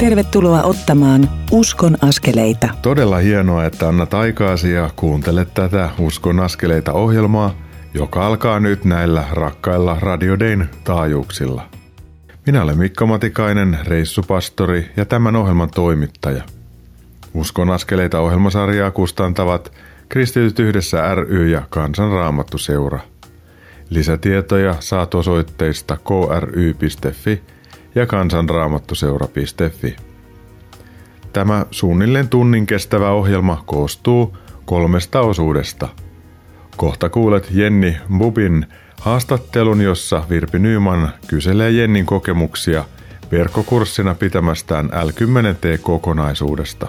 Tervetuloa ottamaan Uskon askeleita. Todella hienoa, että annat aikaasi ja kuuntelet tätä Uskon askeleita ohjelmaa, joka alkaa nyt näillä rakkailla Radio Dayn taajuuksilla. Minä olen Mikko Matikainen, reissupastori ja tämän ohjelman toimittaja. Uskon askeleita ohjelmasarjaa kustantavat Kristityt yhdessä ry ja Kansanraamattu seura. Lisätietoja saat osoitteista kry.fi ja kansanraamattuseura.fi. Tämä suunnilleen tunnin kestävä ohjelma koostuu kolmesta osuudesta. Kohta kuulet Jenni Bubin haastattelun, jossa Virpi Nyman kyselee Jennin kokemuksia verkkokurssina pitämästään L10T-kokonaisuudesta.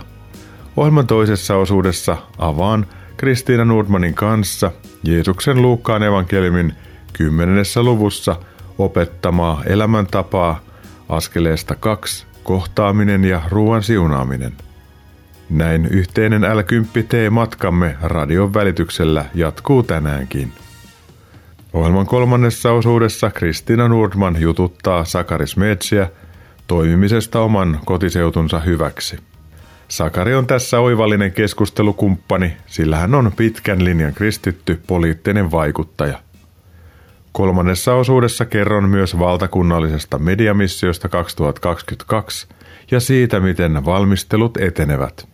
Ohjelman toisessa osuudessa avaan Kristiina Nordmanin kanssa Jeesuksen Luukkaan evankeliumin 10. luvussa opettamaa elämäntapaa askeleesta kaksi kohtaaminen ja ruoan siunaaminen. Näin yhteinen l T-matkamme radion välityksellä jatkuu tänäänkin. Ohjelman kolmannessa osuudessa Kristina Nordman jututtaa Sakari Smetsiä toimimisesta oman kotiseutunsa hyväksi. Sakari on tässä oivallinen keskustelukumppani, sillä hän on pitkän linjan kristitty poliittinen vaikuttaja – Kolmannessa osuudessa kerron myös valtakunnallisesta mediamissiosta 2022 ja siitä, miten valmistelut etenevät.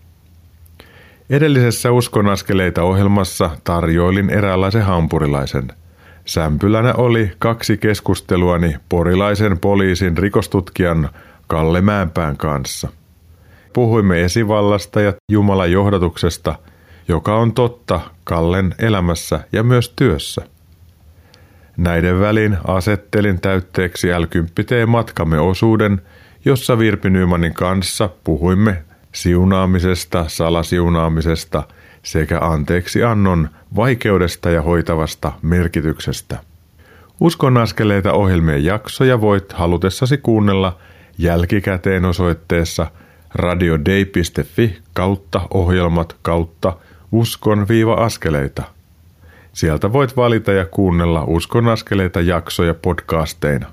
Edellisessä Uskon askeleita ohjelmassa tarjoilin eräänlaisen hampurilaisen. Sämpylänä oli kaksi keskusteluani porilaisen poliisin rikostutkijan Kalle Mäenpään kanssa. Puhuimme esivallasta ja Jumalan johdatuksesta, joka on totta Kallen elämässä ja myös työssä – Näiden välin asettelin täytteeksi l matkamme osuuden, jossa Virpi Nymanin kanssa puhuimme siunaamisesta, salasiunaamisesta sekä anteeksi annon vaikeudesta ja hoitavasta merkityksestä. Uskon askeleita ohjelmien jaksoja voit halutessasi kuunnella jälkikäteen osoitteessa radiodei.fi kautta ohjelmat kautta uskon-askeleita – Sieltä voit valita ja kuunnella Uskon askeleita jaksoja podcasteina.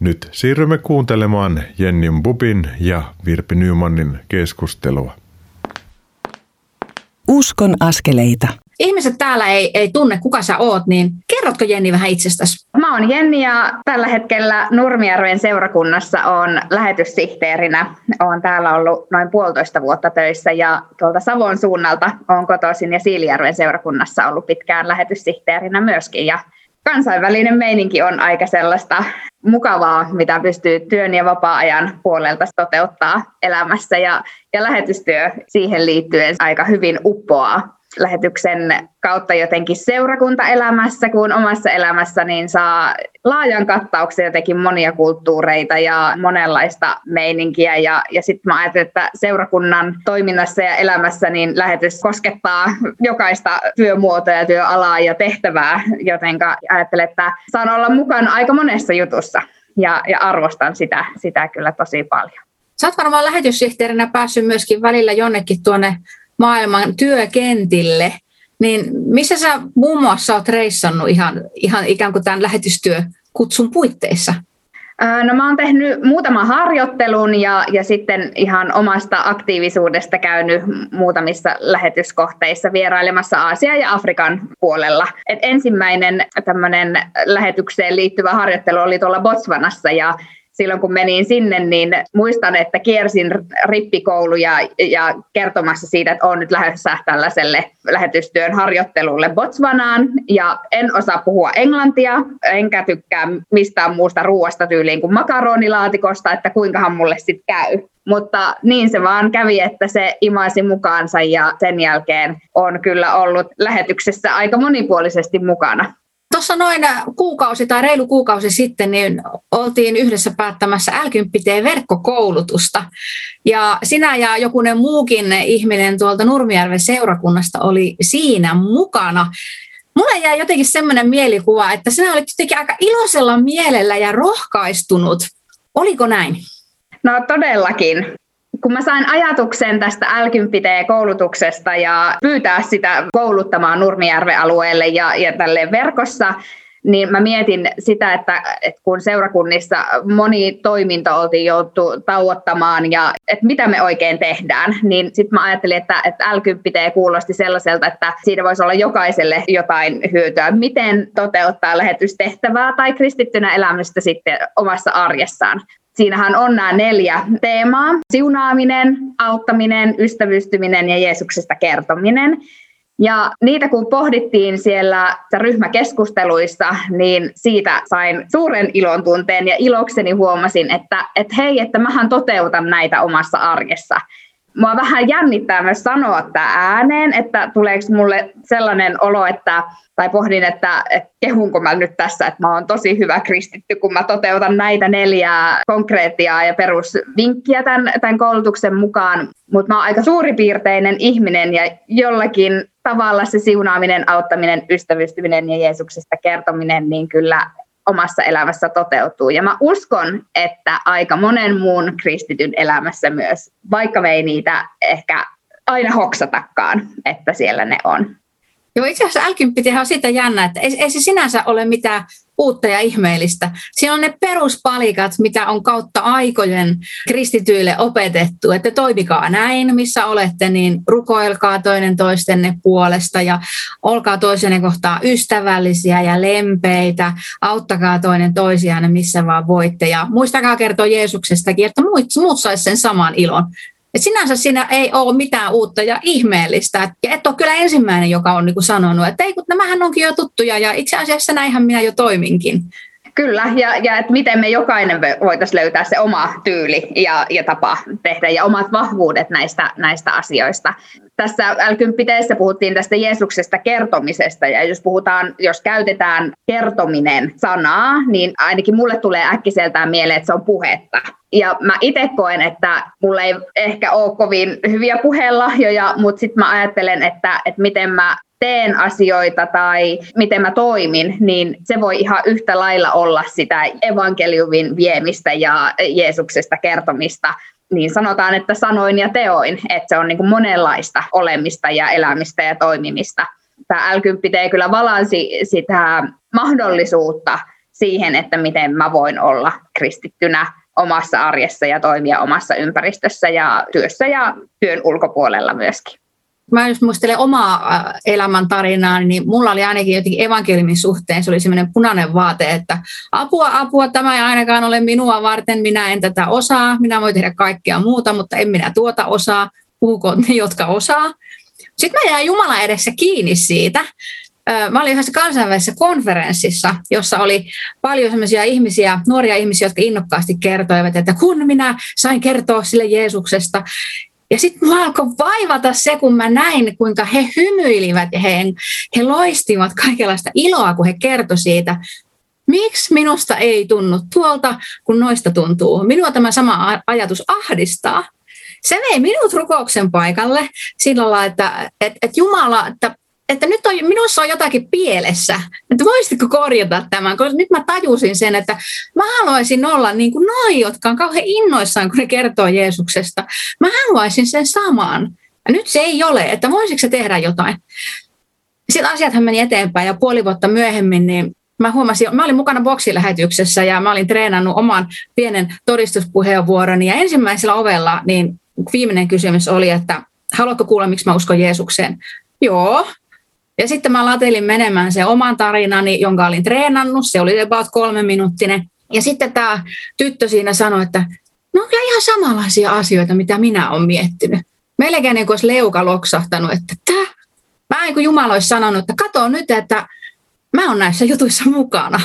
Nyt siirrymme kuuntelemaan Jennin Bubin ja Virpi Nymanin keskustelua. Uskon askeleita. Ihmiset täällä ei, ei tunne, kuka sä oot, niin kerrotko Jenni vähän itsestäsi? Mä oon Jenni ja tällä hetkellä Nurmijärven seurakunnassa on lähetyssihteerinä. Oon täällä ollut noin puolitoista vuotta töissä ja tuolta Savon suunnalta on kotoisin ja Siilijärven seurakunnassa ollut pitkään lähetyssihteerinä myöskin. Ja kansainvälinen meininki on aika sellaista mukavaa, mitä pystyy työn ja vapaa-ajan puolelta toteuttaa elämässä ja, ja lähetystyö siihen liittyen aika hyvin uppoaa lähetyksen kautta jotenkin seurakuntaelämässä kuin omassa elämässä, niin saa laajan kattauksen jotenkin monia kulttuureita ja monenlaista meininkiä. Ja, ja sitten mä ajattelen, että seurakunnan toiminnassa ja elämässä niin lähetys koskettaa jokaista työmuotoa ja työalaa ja tehtävää, joten ajattelen, että saan olla mukana aika monessa jutussa ja, ja arvostan sitä, sitä kyllä tosi paljon. Sä oot varmaan lähetyssihteerinä päässyt myöskin välillä jonnekin tuonne maailman työkentille, niin missä sä muun muassa oot reissannut ihan, ihan ikään kuin tämän lähetystyökutsun puitteissa? No mä oon tehnyt muutaman harjoittelun ja, ja sitten ihan omasta aktiivisuudesta käynyt muutamissa lähetyskohteissa vierailemassa Aasia ja Afrikan puolella. Et ensimmäinen tämmöinen lähetykseen liittyvä harjoittelu oli tuolla Botswanassa ja silloin kun menin sinne, niin muistan, että kiersin rippikouluja ja kertomassa siitä, että olen nyt lähdössä tällaiselle lähetystyön harjoittelulle Botswanaan ja en osaa puhua englantia, enkä tykkää mistään muusta ruoasta tyyliin kuin makaronilaatikosta, että kuinkahan mulle sitten käy. Mutta niin se vaan kävi, että se imaisi mukaansa ja sen jälkeen on kyllä ollut lähetyksessä aika monipuolisesti mukana. Tuossa noin kuukausi tai reilu kuukausi sitten niin oltiin yhdessä päättämässä l verkkokoulutusta. Ja sinä ja jokunen muukin ihminen tuolta Nurmijärven seurakunnasta oli siinä mukana. Mulle jäi jotenkin semmoinen mielikuva, että sinä olit jotenkin aika iloisella mielellä ja rohkaistunut. Oliko näin? No todellakin kun mä sain ajatuksen tästä l koulutuksesta ja pyytää sitä kouluttamaan Nurmijärven alueelle ja, ja tälle verkossa, niin mä mietin sitä, että, että kun seurakunnissa moni toiminto oltiin joutu tauottamaan ja että mitä me oikein tehdään, niin sitten mä ajattelin, että, että l kuulosti sellaiselta, että siitä voisi olla jokaiselle jotain hyötyä. Miten toteuttaa lähetystehtävää tai kristittynä elämistä sitten omassa arjessaan. Siinähän on nämä neljä teemaa. Siunaaminen, auttaminen, ystävystyminen ja Jeesuksesta kertominen. Ja niitä kun pohdittiin siellä ryhmäkeskusteluissa, niin siitä sain suuren ilon tunteen ja ilokseni huomasin, että, että hei, että mähän toteutan näitä omassa arjessa mua vähän jännittää myös sanoa tämä ääneen, että tuleeko mulle sellainen olo, että, tai pohdin, että, että kehunko mä nyt tässä, että mä oon tosi hyvä kristitty, kun mä toteutan näitä neljää konkreettia ja perusvinkkiä tämän, tämän koulutuksen mukaan, mutta mä oon aika suuripiirteinen ihminen ja jollakin tavalla se siunaaminen, auttaminen, ystävystyminen ja Jeesuksesta kertominen, niin kyllä omassa elämässä toteutuu. Ja mä uskon, että aika monen muun kristityn elämässä myös, vaikka me ei niitä ehkä aina hoksatakaan, että siellä ne on. Joo, itse asiassa l on sitä jännä, että ei, ei se sinänsä ole mitään uutta ja ihmeellistä. Siinä on ne peruspalikat, mitä on kautta aikojen kristityille opetettu, että toimikaa näin, missä olette, niin rukoilkaa toinen toistenne puolesta ja olkaa toisenne kohtaa ystävällisiä ja lempeitä, auttakaa toinen toisiaan missä vaan voitte ja muistakaa kertoa Jeesuksestakin, että muut, muut saisi sen saman ilon. Et sinänsä siinä ei ole mitään uutta ja ihmeellistä. Ja et ole kyllä ensimmäinen, joka on niin sanonut, että ei, kun nämähän onkin jo tuttuja ja itse asiassa näinhän minä jo toiminkin. Kyllä, ja, ja että miten me jokainen voitaisiin löytää se oma tyyli ja, ja tapa tehdä ja omat vahvuudet näistä, näistä asioista. Tässä l puhuttiin tästä Jeesuksesta kertomisesta, ja jos puhutaan, jos käytetään kertominen sanaa, niin ainakin mulle tulee äkkiseltään mieleen, että se on puhetta. Ja mä itse koen, että mulla ei ehkä ole kovin hyviä puheenlahjoja, mutta sitten mä ajattelen, että, että miten mä teen asioita tai miten mä toimin, niin se voi ihan yhtä lailla olla sitä evankeliumin viemistä ja Jeesuksesta kertomista. Niin sanotaan, että sanoin ja teoin, että se on niin kuin monenlaista olemista ja elämistä ja toimimista. Tämä l kyllä valansi sitä mahdollisuutta siihen, että miten mä voin olla kristittynä omassa arjessa ja toimia omassa ympäristössä ja työssä ja työn ulkopuolella myöskin mä jos muistelen omaa äh, elämän tarinaa, niin mulla oli ainakin jotenkin evankeliumin suhteen, se oli semmoinen punainen vaate, että apua, apua, tämä ei ainakaan ole minua varten, minä en tätä osaa, minä voin tehdä kaikkea muuta, mutta en minä tuota osaa, puhukoon ne, jotka osaa. Sitten mä jäin Jumala edessä kiinni siitä. Mä olin yhdessä kansainvälisessä konferenssissa, jossa oli paljon sellaisia ihmisiä, nuoria ihmisiä, jotka innokkaasti kertoivat, että kun minä sain kertoa sille Jeesuksesta, ja sitten mua alkoi vaivata se, kun mä näin, kuinka he hymyilivät ja he, he loistivat kaikenlaista iloa, kun he kertoi siitä, miksi minusta ei tunnu tuolta, kun noista tuntuu. Minua tämä sama ajatus ahdistaa. Se vei minut rukouksen paikalle sillä lailla, että, että, että Jumala, että että nyt on, minussa on jotakin pielessä, että voisitko korjata tämän, koska nyt mä tajusin sen, että mä haluaisin olla niin kuin noi, jotka on kauhean innoissaan, kun ne kertoo Jeesuksesta. Mä haluaisin sen samaan. Ja nyt se ei ole, että voisiko se tehdä jotain. Sitten asiathan meni eteenpäin ja puoli vuotta myöhemmin niin mä huomasin, mä olin mukana boksilähetyksessä ja mä olin treenannut oman pienen todistuspuheenvuoroni ja ensimmäisellä ovella niin viimeinen kysymys oli, että haluatko kuulla, miksi mä uskon Jeesukseen? Joo, ja sitten mä latelin menemään se oman tarinani, jonka olin treenannut. Se oli about kolme minuuttinen. Ja sitten tämä tyttö siinä sanoi, että no on kyllä ihan samanlaisia asioita, mitä minä olen miettinyt. Melkein niin olisi leuka loksahtanut, että tämä, mä niin kuin Jumala olisi sanonut, että kato nyt, että mä oon näissä jutuissa mukana.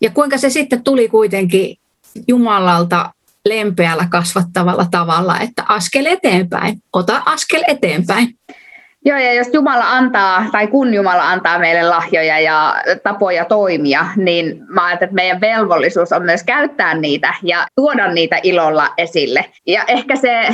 Ja kuinka se sitten tuli kuitenkin Jumalalta lempeällä kasvattavalla tavalla, että askel eteenpäin, ota askel eteenpäin. Joo, ja jos Jumala antaa, tai kun Jumala antaa meille lahjoja ja tapoja toimia, niin mä ajattelen, että meidän velvollisuus on myös käyttää niitä ja tuoda niitä ilolla esille. Ja ehkä se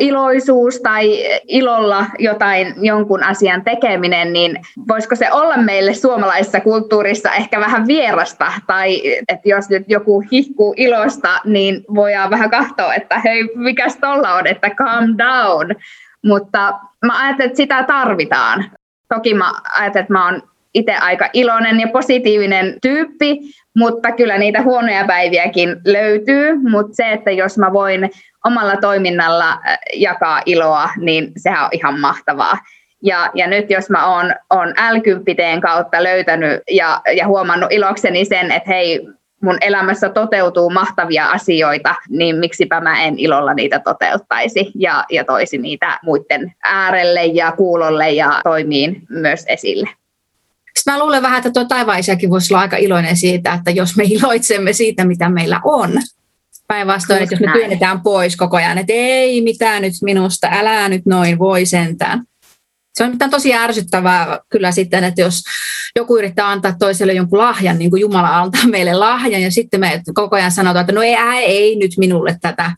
iloisuus tai ilolla jotain jonkun asian tekeminen, niin voisiko se olla meille suomalaisessa kulttuurissa ehkä vähän vierasta, tai että jos nyt joku hihkuu ilosta, niin voidaan vähän katsoa, että hei, mikäs tolla on, että calm down. Mutta mä ajattelen, että sitä tarvitaan. Toki mä ajattelen, että mä oon itse aika iloinen ja positiivinen tyyppi, mutta kyllä niitä huonoja päiviäkin löytyy, mutta se, että jos mä voin omalla toiminnalla äh, jakaa iloa, niin sehän on ihan mahtavaa. Ja, ja nyt jos mä oon, oon L10 kautta löytänyt ja, ja huomannut ilokseni sen, että hei, mun elämässä toteutuu mahtavia asioita, niin miksipä mä en ilolla niitä toteuttaisi ja, ja toisi niitä muiden äärelle ja kuulolle ja toimiin myös esille. Sitten mä luulen vähän, että tuo taivaisäkin voisi olla aika iloinen siitä, että jos me iloitsemme siitä, mitä meillä on, päinvastoin, että jos me työnnetään pois koko ajan, että ei mitään nyt minusta, älä nyt noin, voi sentään. Se on tosi ärsyttävää kyllä sitten, että jos joku yrittää antaa toiselle jonkun lahjan, niin kuin Jumala antaa meille lahjan, ja sitten me koko ajan sanotaan, että no ei, ei nyt minulle tätä.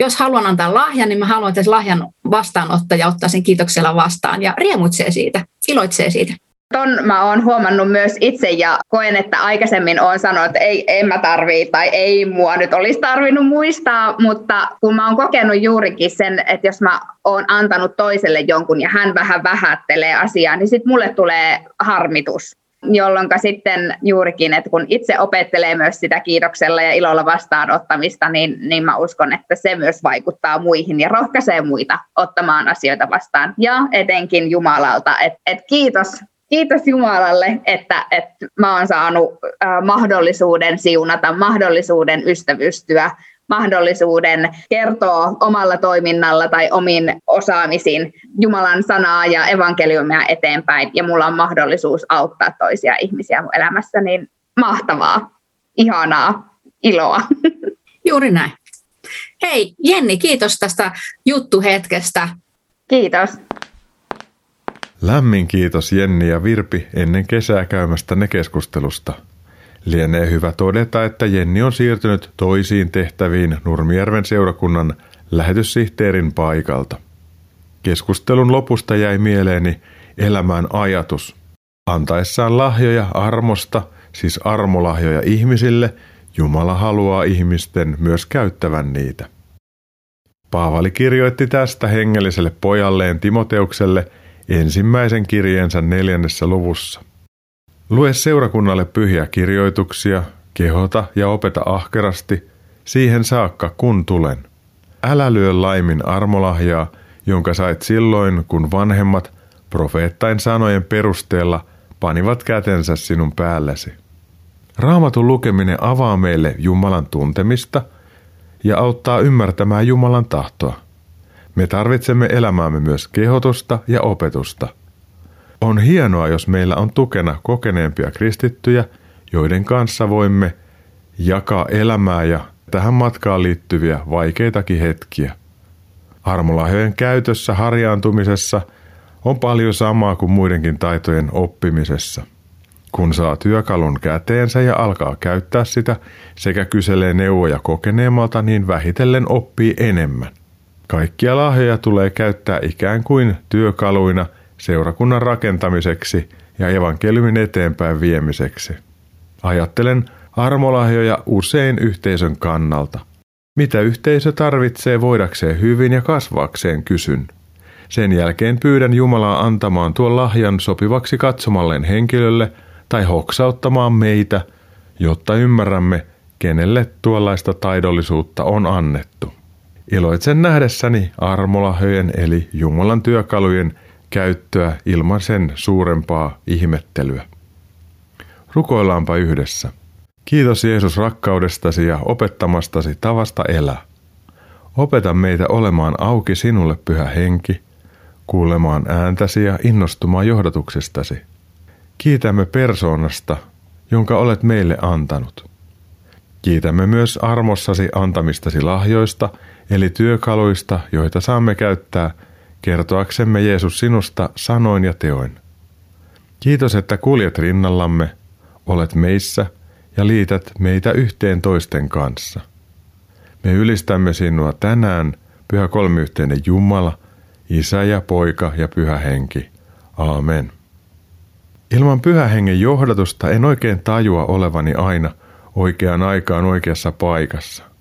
Jos haluan antaa lahjan, niin mä haluan, että lahjan vastaanottaja ottaa sen kiitoksella vastaan ja riemuitsee siitä, iloitsee siitä. Ton mä oon huomannut myös itse ja koen, että aikaisemmin oon sanonut, että ei, en mä tarvii tai ei mua nyt olisi tarvinnut muistaa, mutta kun mä oon kokenut juurikin sen, että jos mä oon antanut toiselle jonkun ja hän vähän vähättelee asiaa, niin sitten mulle tulee harmitus jolloin sitten juurikin, että kun itse opettelee myös sitä kiitoksella ja ilolla vastaanottamista, niin, niin mä uskon, että se myös vaikuttaa muihin ja rohkaisee muita ottamaan asioita vastaan. Ja etenkin Jumalalta, että et kiitos kiitos Jumalalle, että, että mä oon saanut äh, mahdollisuuden siunata, mahdollisuuden ystävystyä, mahdollisuuden kertoa omalla toiminnalla tai omin osaamisin Jumalan sanaa ja evankeliumia eteenpäin. Ja mulla on mahdollisuus auttaa toisia ihmisiä mun elämässä, niin mahtavaa, ihanaa, iloa. Juuri näin. Hei Jenni, kiitos tästä juttuhetkestä. Kiitos. Lämmin kiitos Jenni ja Virpi ennen kesää käymästä ne keskustelusta. Lienee hyvä todeta, että Jenni on siirtynyt toisiin tehtäviin Nurmijärven seurakunnan lähetyssihteerin paikalta. Keskustelun lopusta jäi mieleeni elämään ajatus. Antaessaan lahjoja armosta, siis armolahjoja ihmisille, Jumala haluaa ihmisten myös käyttävän niitä. Paavali kirjoitti tästä hengelliselle pojalleen Timoteukselle – ensimmäisen kirjeensä neljännessä luvussa. Lue seurakunnalle pyhiä kirjoituksia, kehota ja opeta ahkerasti, siihen saakka kun tulen. Älä lyö laimin armolahjaa, jonka sait silloin, kun vanhemmat profeettain sanojen perusteella panivat kätensä sinun päällesi. Raamatun lukeminen avaa meille Jumalan tuntemista ja auttaa ymmärtämään Jumalan tahtoa. Me tarvitsemme elämäämme myös kehotusta ja opetusta. On hienoa, jos meillä on tukena kokeneempia kristittyjä, joiden kanssa voimme jakaa elämää ja tähän matkaan liittyviä vaikeitakin hetkiä. Armolahjojen käytössä harjaantumisessa on paljon samaa kuin muidenkin taitojen oppimisessa. Kun saa työkalun käteensä ja alkaa käyttää sitä sekä kyselee neuvoja kokeneemmalta, niin vähitellen oppii enemmän. Kaikkia lahjoja tulee käyttää ikään kuin työkaluina seurakunnan rakentamiseksi ja evankeliumin eteenpäin viemiseksi. Ajattelen armolahjoja usein yhteisön kannalta. Mitä yhteisö tarvitsee voidakseen hyvin ja kasvaakseen kysyn. Sen jälkeen pyydän Jumalaa antamaan tuon lahjan sopivaksi katsomalleen henkilölle tai hoksauttamaan meitä, jotta ymmärrämme, kenelle tuollaista taidollisuutta on annettu. Iloitsen nähdessäni armolahjojen eli Jumalan työkalujen käyttöä ilman sen suurempaa ihmettelyä. Rukoillaanpa yhdessä. Kiitos Jeesus rakkaudestasi ja opettamastasi tavasta elää. Opeta meitä olemaan auki sinulle, pyhä henki, kuulemaan ääntäsi ja innostumaan johdatuksestasi. Kiitämme persoonasta, jonka olet meille antanut. Kiitämme myös armossasi antamistasi lahjoista – eli työkaluista, joita saamme käyttää kertoaksemme Jeesus sinusta sanoin ja teoin. Kiitos, että kuljet rinnallamme, olet meissä ja liität meitä yhteen toisten kanssa. Me ylistämme sinua tänään, Pyhä Kolmiyhteinen Jumala, Isä ja Poika ja Pyhä Henki. Aamen. Ilman Pyhä Hengen johdatusta en oikein tajua olevani aina oikeaan aikaan oikeassa paikassa –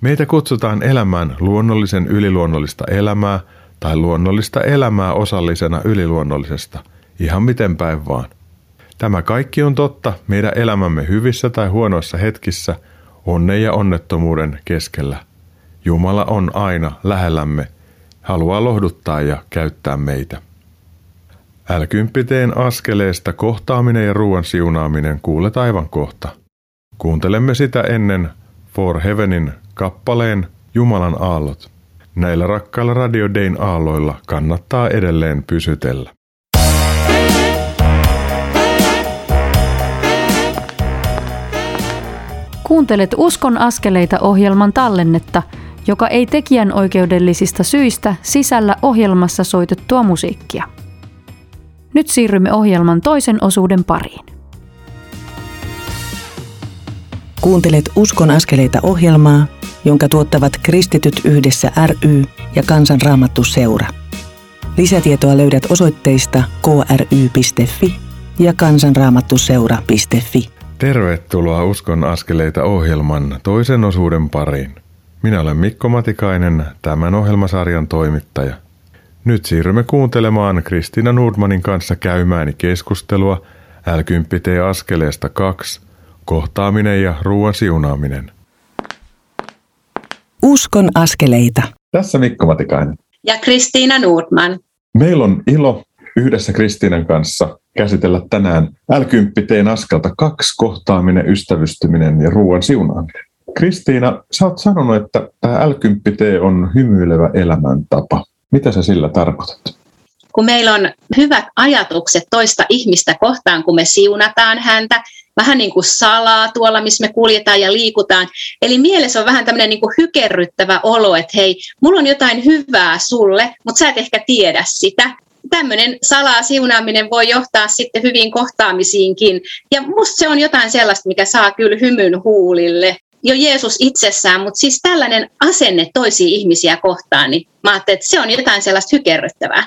Meitä kutsutaan elämään luonnollisen yliluonnollista elämää tai luonnollista elämää osallisena yliluonnollisesta, ihan miten päin vaan. Tämä kaikki on totta meidän elämämme hyvissä tai huonoissa hetkissä, onnen ja onnettomuuden keskellä. Jumala on aina lähellämme, haluaa lohduttaa ja käyttää meitä. l askeleesta kohtaaminen ja ruoan siunaaminen kuulet aivan kohta. Kuuntelemme sitä ennen For Heavenin kappaleen Jumalan aallot. Näillä rakkailla Radio Dayn aalloilla kannattaa edelleen pysytellä. Kuuntelet Uskon askeleita ohjelman tallennetta, joka ei tekijän oikeudellisista syistä sisällä ohjelmassa soitettua musiikkia. Nyt siirrymme ohjelman toisen osuuden pariin. Kuuntelet Uskon askeleita ohjelmaa, jonka tuottavat Kristityt yhdessä ry ja Kansanraamattu seura. Lisätietoa löydät osoitteista kry.fi ja kansanraamattuseura.fi. Tervetuloa Uskon askeleita ohjelman toisen osuuden pariin. Minä olen Mikko Matikainen, tämän ohjelmasarjan toimittaja. Nyt siirrymme kuuntelemaan Kristiina Nordmanin kanssa käymääni keskustelua l askeleesta 2, kohtaaminen ja ruoan siunaaminen. Uskon askeleita. Tässä Mikko Matikainen. Ja Kristiina Nordman. Meillä on ilo yhdessä Kristiinan kanssa käsitellä tänään l askelta kaksi kohtaaminen, ystävystyminen ja ruoan siunaaminen. Kristiina, sä oot sanonut, että tämä l on hymyilevä elämäntapa. Mitä sä sillä tarkoitat? Kun meillä on hyvät ajatukset toista ihmistä kohtaan, kun me siunataan häntä, vähän niin kuin salaa tuolla, missä me kuljetaan ja liikutaan. Eli mielessä on vähän tämmöinen niin kuin hykerryttävä olo, että hei, mulla on jotain hyvää sulle, mutta sä et ehkä tiedä sitä tämmöinen salaa siunaaminen voi johtaa sitten hyvin kohtaamisiinkin. Ja musta se on jotain sellaista, mikä saa kyllä hymyn huulille. Jo Jeesus itsessään, mutta siis tällainen asenne toisia ihmisiä kohtaan, niin mä ajattelin, että se on jotain sellaista hykerryttävää.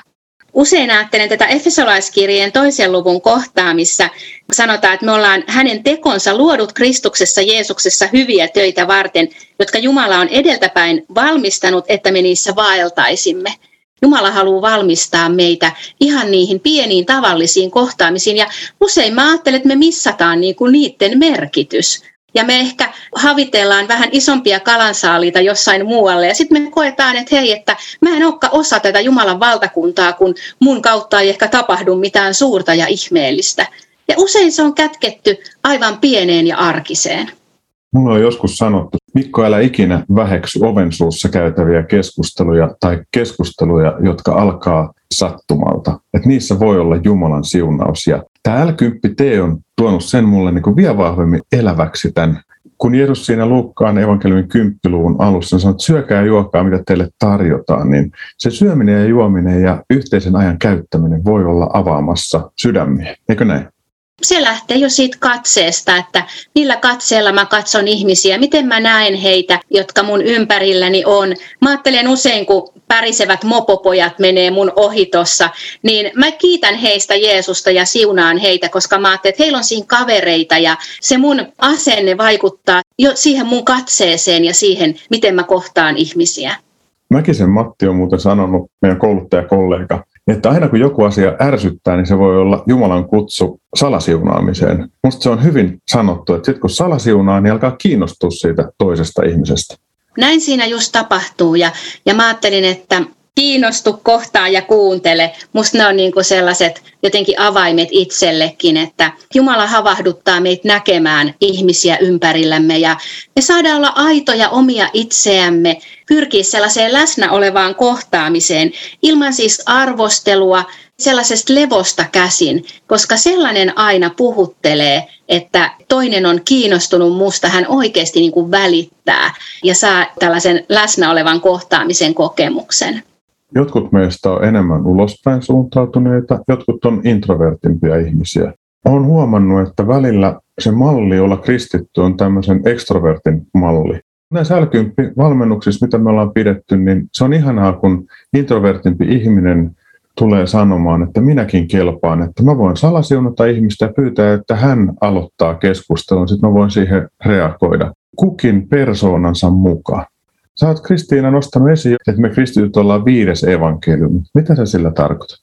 Usein ajattelen tätä Efesolaiskirjeen toisen luvun kohtaa, missä sanotaan, että me ollaan hänen tekonsa luodut Kristuksessa Jeesuksessa hyviä töitä varten, jotka Jumala on edeltäpäin valmistanut, että me niissä vaeltaisimme. Jumala haluaa valmistaa meitä ihan niihin pieniin tavallisiin kohtaamisiin. Ja usein mä ajattelen, että me missataan niin kuin niiden merkitys. Ja me ehkä havitellaan vähän isompia kalansaaliita jossain muualle. Ja sitten me koetaan, että hei, että mä en olekaan osa tätä Jumalan valtakuntaa, kun mun kautta ei ehkä tapahdu mitään suurta ja ihmeellistä. Ja usein se on kätketty aivan pieneen ja arkiseen. Mulla on joskus sanottu, Mikko, älä ikinä väheksy oven suussa käytäviä keskusteluja tai keskusteluja, jotka alkaa sattumalta. Että niissä voi olla Jumalan siunaus. Ja tämä l T on tuonut sen mulle niin kuin vielä vahvemmin eläväksi tämän. Kun Jeesus siinä Luukkaan evankeliumin kymppiluvun alussa sanoo, että syökää ja juokaa, mitä teille tarjotaan, niin se syöminen ja juominen ja yhteisen ajan käyttäminen voi olla avaamassa sydämiä. Eikö näin? Se lähtee jo siitä katseesta, että millä katseella mä katson ihmisiä, miten mä näen heitä, jotka mun ympärilläni on. Mä ajattelen usein, kun pärisevät mopopojat menee mun ohitossa, niin mä kiitän heistä Jeesusta ja siunaan heitä, koska mä ajattelen, että heillä on siinä kavereita ja se mun asenne vaikuttaa jo siihen mun katseeseen ja siihen, miten mä kohtaan ihmisiä. Mäkisen Matti on muuten sanonut, meidän kouluttajakollega, että aina kun joku asia ärsyttää, niin se voi olla Jumalan kutsu salasiunaamiseen. Musta se on hyvin sanottu, että sitten kun salasiunaa, niin alkaa kiinnostua siitä toisesta ihmisestä. Näin siinä just tapahtuu ja, ja mä ajattelin, että kiinnostu kohtaan ja kuuntele. Musta ne on niin kuin sellaiset jotenkin avaimet itsellekin, että Jumala havahduttaa meitä näkemään ihmisiä ympärillämme ja me saadaan olla aitoja omia itseämme, pyrkiä sellaiseen läsnä olevaan kohtaamiseen ilman siis arvostelua, sellaisesta levosta käsin, koska sellainen aina puhuttelee, että toinen on kiinnostunut musta, hän oikeasti niin kuin välittää ja saa tällaisen läsnä olevan kohtaamisen kokemuksen. Jotkut meistä on enemmän ulospäin suuntautuneita, jotkut on introvertimpia ihmisiä. Olen huomannut, että välillä se malli olla kristitty on tämmöisen ekstrovertin malli. Näissä l valmennuksissa, mitä me ollaan pidetty, niin se on ihanaa, kun introvertimpi ihminen tulee sanomaan, että minäkin kelpaan, että mä voin salasiunata ihmistä ja pyytää, että hän aloittaa keskustelun, sitten mä voin siihen reagoida. Kukin persoonansa mukaan. Sä oot Kristiina nostanut esiin, että me kristityt ollaan viides evankeliumi. Mitä sä sillä tarkoitat?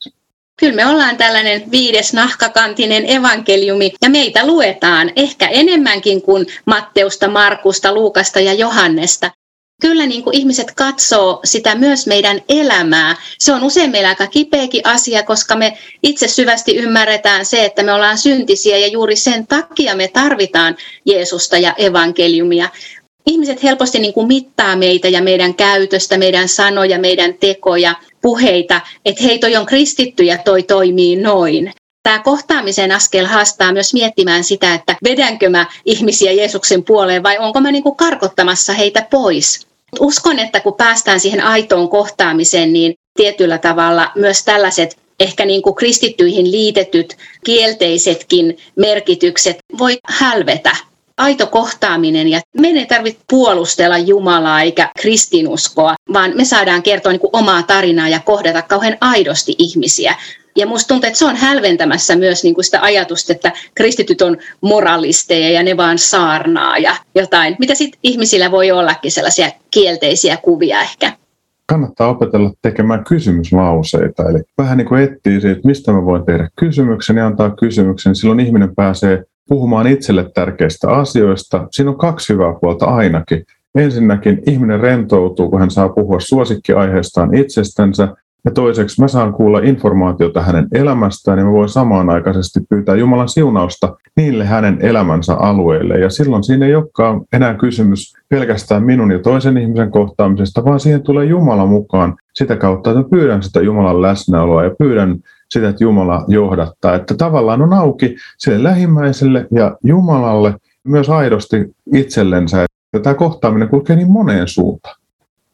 Kyllä me ollaan tällainen viides nahkakantinen evankeliumi ja meitä luetaan ehkä enemmänkin kuin Matteusta, Markusta, Luukasta ja Johannesta. Kyllä niin kuin ihmiset katsoo sitä myös meidän elämää. Se on usein meillä aika kipeäkin asia, koska me itse syvästi ymmärretään se, että me ollaan syntisiä ja juuri sen takia me tarvitaan Jeesusta ja evankeliumia. Ihmiset helposti niin kuin mittaa meitä ja meidän käytöstä, meidän sanoja, meidän tekoja, puheita, että hei toi on kristitty ja toi toimii noin. Tämä kohtaamisen askel haastaa myös miettimään sitä, että vedänkö mä ihmisiä Jeesuksen puoleen vai onko mä niin kuin karkottamassa heitä pois. Uskon, että kun päästään siihen aitoon kohtaamiseen, niin tietyllä tavalla myös tällaiset ehkä niin kuin kristittyihin liitetyt kielteisetkin merkitykset voi hälvetä aito kohtaaminen ja meidän ei tarvitse puolustella Jumalaa eikä kristinuskoa, vaan me saadaan kertoa niin omaa tarinaa ja kohdata kauhean aidosti ihmisiä. Ja musta tuntuu, että se on hälventämässä myös niin kuin sitä ajatusta, että kristityt on moralisteja ja ne vaan saarnaa ja jotain. Mitä sitten ihmisillä voi ollakin sellaisia kielteisiä kuvia ehkä? kannattaa opetella tekemään kysymyslauseita. Eli vähän niin kuin etsii siitä, että mistä mä voin tehdä kysymyksen ja antaa kysymyksen. Silloin ihminen pääsee puhumaan itselle tärkeistä asioista. Siinä on kaksi hyvää puolta ainakin. Ensinnäkin ihminen rentoutuu, kun hän saa puhua suosikkiaiheestaan itsestänsä, ja toiseksi mä saan kuulla informaatiota hänen elämästään ja mä voin samanaikaisesti pyytää Jumalan siunausta niille hänen elämänsä alueille. Ja silloin siinä ei olekaan enää kysymys pelkästään minun ja toisen ihmisen kohtaamisesta, vaan siihen tulee Jumala mukaan sitä kautta, että pyydän sitä Jumalan läsnäoloa ja pyydän sitä, että Jumala johdattaa. Että tavallaan on auki sille lähimmäiselle ja Jumalalle myös aidosti itsellensä. Että tämä kohtaaminen kulkee niin moneen suuntaan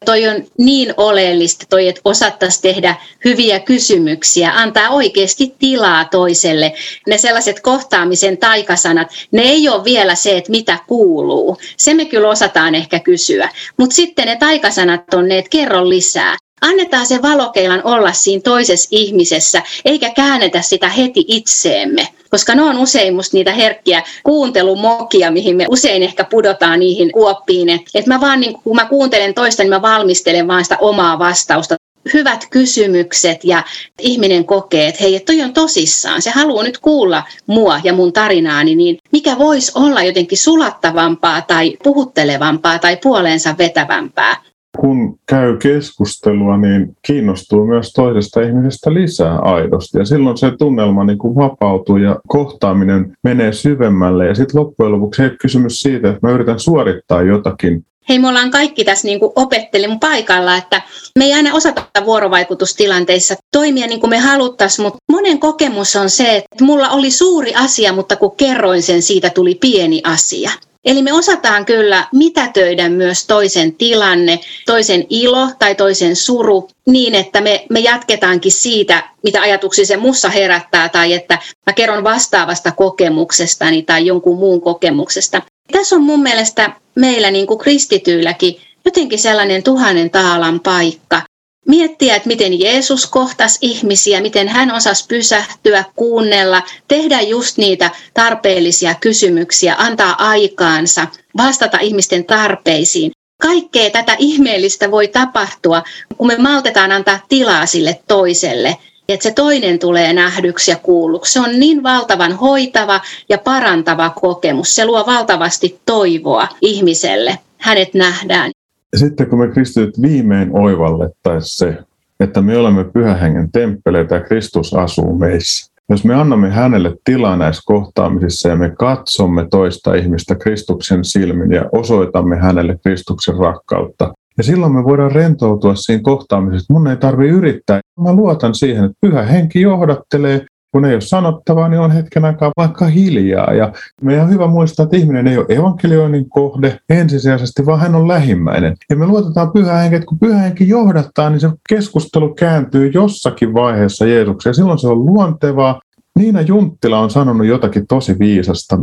toi on niin oleellista, toi, että osattaisiin tehdä hyviä kysymyksiä, antaa oikeasti tilaa toiselle. Ne sellaiset kohtaamisen taikasanat, ne ei ole vielä se, että mitä kuuluu. Se me kyllä osataan ehkä kysyä. Mutta sitten ne taikasanat on ne, että kerro lisää. Annetaan se valokeilan olla siinä toisessa ihmisessä, eikä käännetä sitä heti itseemme. Koska ne on usein musta niitä herkkiä kuuntelumokia, mihin me usein ehkä pudotaan niihin kuoppiin. Että et mä vaan, niin, kun mä kuuntelen toista, niin mä valmistelen vaan sitä omaa vastausta hyvät kysymykset ja ihminen kokee, että hei, että toi on tosissaan, se haluaa nyt kuulla mua ja mun tarinaani, niin mikä voisi olla jotenkin sulattavampaa tai puhuttelevampaa tai puoleensa vetävämpää kun käy keskustelua, niin kiinnostuu myös toisesta ihmisestä lisää aidosti. Ja silloin se tunnelma niin kuin vapautuu ja kohtaaminen menee syvemmälle. Ja sitten loppujen lopuksi ei kysymys siitä, että mä yritän suorittaa jotakin. Hei, me ollaan kaikki tässä niin kuin opettelin paikalla, että me ei aina osata vuorovaikutustilanteissa toimia niin kuin me haluttaisiin, mutta monen kokemus on se, että mulla oli suuri asia, mutta kun kerroin sen, siitä tuli pieni asia. Eli me osataan kyllä mitätöidä myös toisen tilanne, toisen ilo tai toisen suru niin, että me, me jatketaankin siitä, mitä ajatuksia se mussa herättää tai että mä kerron vastaavasta kokemuksestani tai jonkun muun kokemuksesta. Tässä on mun mielestä meillä niin kuin kristityilläkin jotenkin sellainen tuhannen taalan paikka, miettiä, että miten Jeesus kohtasi ihmisiä, miten hän osasi pysähtyä, kuunnella, tehdä just niitä tarpeellisia kysymyksiä, antaa aikaansa, vastata ihmisten tarpeisiin. Kaikkea tätä ihmeellistä voi tapahtua, kun me maltetaan antaa tilaa sille toiselle, että se toinen tulee nähdyksi ja kuulluksi. Se on niin valtavan hoitava ja parantava kokemus. Se luo valtavasti toivoa ihmiselle. Hänet nähdään sitten kun me kristityt viimein oivallettaisiin se, että me olemme pyhähengen temppeleitä ja Kristus asuu meissä. Jos me annamme hänelle tilaa näissä kohtaamisissa ja me katsomme toista ihmistä Kristuksen silmin ja osoitamme hänelle Kristuksen rakkautta, ja silloin me voidaan rentoutua siinä kohtaamisessa. Mun ei tarvi yrittää. Mä luotan siihen, että pyhä henki johdattelee kun ei ole sanottavaa, niin on hetken aikaa vaikka hiljaa. Ja meidän on hyvä muistaa, että ihminen ei ole evankelioinnin kohde ensisijaisesti, vaan hän on lähimmäinen. Ja me luotetaan pyhä henki, että kun pyhä henki johdattaa, niin se keskustelu kääntyy jossakin vaiheessa Jeesukseen. Silloin se on luontevaa. Niina Junttila on sanonut jotakin tosi viisasta.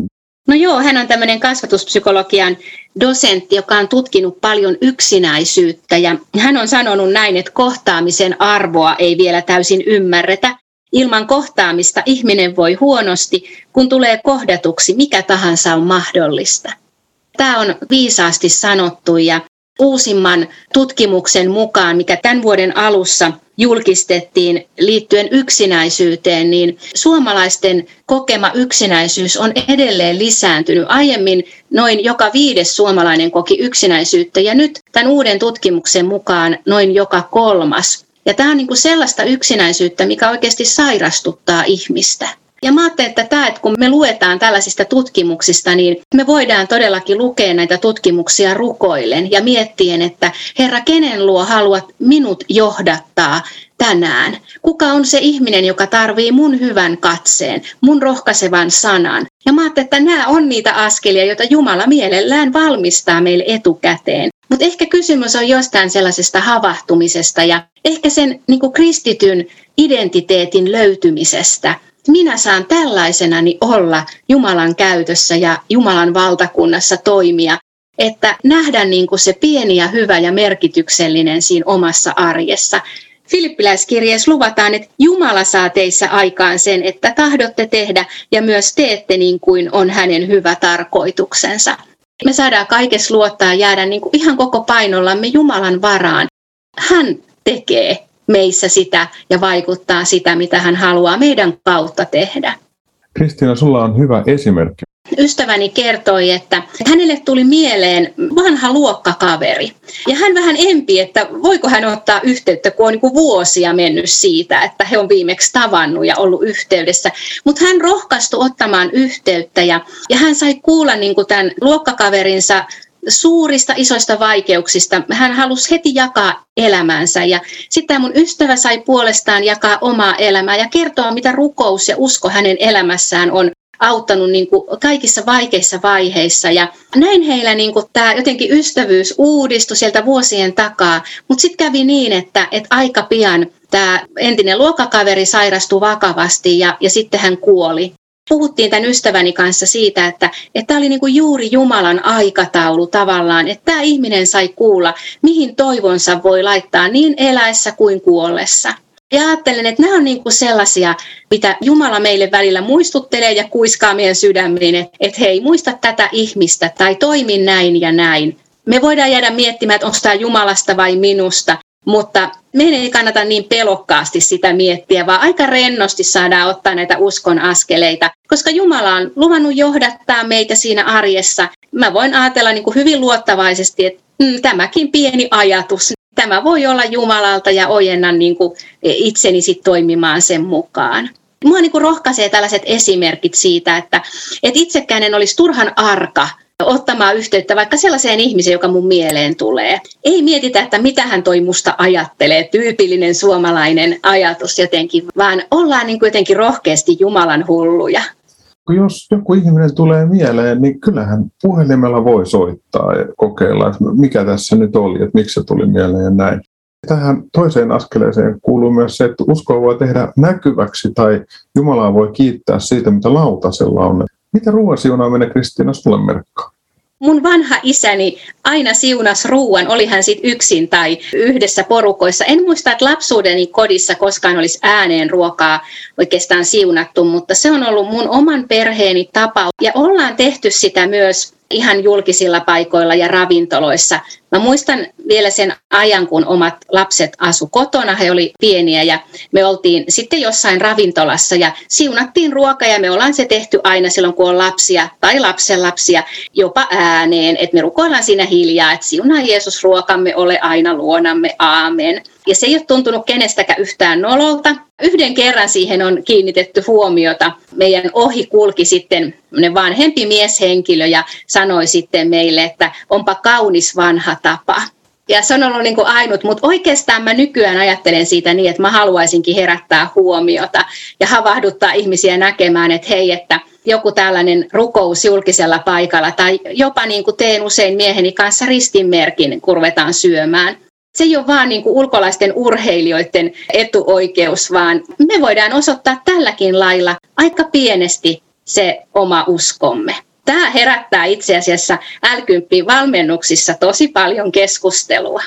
No joo, hän on tämmöinen kasvatuspsykologian dosentti, joka on tutkinut paljon yksinäisyyttä ja hän on sanonut näin, että kohtaamisen arvoa ei vielä täysin ymmärretä. Ilman kohtaamista ihminen voi huonosti, kun tulee kohdatuksi mikä tahansa on mahdollista. Tämä on viisaasti sanottu ja uusimman tutkimuksen mukaan, mikä tämän vuoden alussa julkistettiin liittyen yksinäisyyteen, niin suomalaisten kokema yksinäisyys on edelleen lisääntynyt. Aiemmin noin joka viides suomalainen koki yksinäisyyttä ja nyt tämän uuden tutkimuksen mukaan noin joka kolmas. Ja tämä on niin kuin sellaista yksinäisyyttä, mikä oikeasti sairastuttaa ihmistä. Ja mä ajattelen, että, tämä, että kun me luetaan tällaisista tutkimuksista, niin me voidaan todellakin lukea näitä tutkimuksia rukoillen ja miettien, että Herra, kenen luo haluat minut johdattaa tänään? Kuka on se ihminen, joka tarvii mun hyvän katseen, mun rohkaisevan sanan? Ja mä ajattelen, että nämä on niitä askelia, joita Jumala mielellään valmistaa meille etukäteen. Mutta ehkä kysymys on jostain sellaisesta havahtumisesta ja ehkä sen niin kristityn identiteetin löytymisestä minä saan tällaisenani olla Jumalan käytössä ja Jumalan valtakunnassa toimia, että nähdä niin kuin se pieni ja hyvä ja merkityksellinen siinä omassa arjessa. Filippiläiskirjeessä luvataan, että Jumala saa teissä aikaan sen, että tahdotte tehdä ja myös teette niin kuin on hänen hyvä tarkoituksensa. Me saadaan kaikessa luottaa jäädä niin kuin ihan koko painollamme Jumalan varaan. Hän tekee meissä sitä ja vaikuttaa sitä, mitä hän haluaa meidän kautta tehdä. Kristiina, sulla on hyvä esimerkki. Ystäväni kertoi, että hänelle tuli mieleen vanha luokkakaveri. Ja hän vähän empi, että voiko hän ottaa yhteyttä, kun on niin vuosia mennyt siitä, että he on viimeksi tavannut ja ollut yhteydessä. Mutta hän rohkaistui ottamaan yhteyttä ja, ja hän sai kuulla niin kuin tämän luokkakaverinsa suurista isoista vaikeuksista. Hän halusi heti jakaa elämänsä ja sitten mun ystävä sai puolestaan jakaa omaa elämää ja kertoa, mitä rukous ja usko hänen elämässään on auttanut niin kuin kaikissa vaikeissa vaiheissa. Ja näin heillä niin kuin tämä jotenkin ystävyys uudistui sieltä vuosien takaa, mutta sitten kävi niin, että, että aika pian tämä entinen luokkakaveri sairastui vakavasti ja, ja sitten hän kuoli puhuttiin tämän ystäväni kanssa siitä, että, että tämä oli niin kuin juuri Jumalan aikataulu tavallaan, että tämä ihminen sai kuulla, mihin toivonsa voi laittaa niin eläessä kuin kuollessa. Ja ajattelen, että nämä on niin kuin sellaisia, mitä Jumala meille välillä muistuttelee ja kuiskaa meidän sydämiin, että, että hei, muista tätä ihmistä tai toimi näin ja näin. Me voidaan jäädä miettimään, että onko tämä Jumalasta vai minusta, mutta meidän ei kannata niin pelokkaasti sitä miettiä, vaan aika rennosti saadaan ottaa näitä uskon askeleita, koska Jumala on luvannut johdattaa meitä siinä arjessa. Mä voin ajatella niin kuin hyvin luottavaisesti, että mm, tämäkin pieni ajatus, tämä voi olla Jumalalta ja ojennan niin kuin itseni sit toimimaan sen mukaan. Mua niin kuin rohkaisee tällaiset esimerkit siitä, että, että itsekään en olisi turhan arka ottamaan yhteyttä vaikka sellaiseen ihmiseen, joka mun mieleen tulee. Ei mietitä, että mitä hän toi musta ajattelee, tyypillinen suomalainen ajatus jotenkin, vaan ollaan niin kuin jotenkin rohkeasti Jumalan hulluja. Jos joku ihminen tulee mieleen, niin kyllähän puhelimella voi soittaa ja kokeilla, että mikä tässä nyt oli, että miksi se tuli mieleen ja näin. Tähän toiseen askeleeseen kuuluu myös se, että uskoa voi tehdä näkyväksi tai Jumalaa voi kiittää siitä, mitä lautasella on. Mitä ruoan siunaaminen Kristiina sulle merkkaa? Mun vanha isäni aina siunas ruuan, oli hän sitten yksin tai yhdessä porukoissa. En muista, että lapsuudeni kodissa koskaan olisi ääneen ruokaa oikeastaan siunattu, mutta se on ollut mun oman perheeni tapa. Ja ollaan tehty sitä myös ihan julkisilla paikoilla ja ravintoloissa. Mä muistan vielä sen ajan, kun omat lapset asu kotona, he oli pieniä ja me oltiin sitten jossain ravintolassa ja siunattiin ruoka ja me ollaan se tehty aina silloin, kun on lapsia tai lapsenlapsia jopa ääneen, että me rukoillaan siinä hiljaa, että siunaa Jeesus ruokamme, ole aina luonamme, aamen. Ja se ei ole tuntunut kenestäkään yhtään nololta. Yhden kerran siihen on kiinnitetty huomiota. Meidän ohi kulki sitten vanhempi mieshenkilö ja sanoi sitten meille, että onpa kaunis vanha tapa. Ja se on ollut niin kuin ainut, mutta oikeastaan mä nykyään ajattelen siitä niin, että mä haluaisinkin herättää huomiota ja havahduttaa ihmisiä näkemään, että hei, että joku tällainen rukous julkisella paikalla tai jopa niin kuin teen usein mieheni kanssa ristinmerkin, kun ruvetaan syömään se ei ole vaan niin kuin ulkolaisten urheilijoiden etuoikeus, vaan me voidaan osoittaa tälläkin lailla aika pienesti se oma uskomme. Tämä herättää itse asiassa l valmennuksissa tosi paljon keskustelua.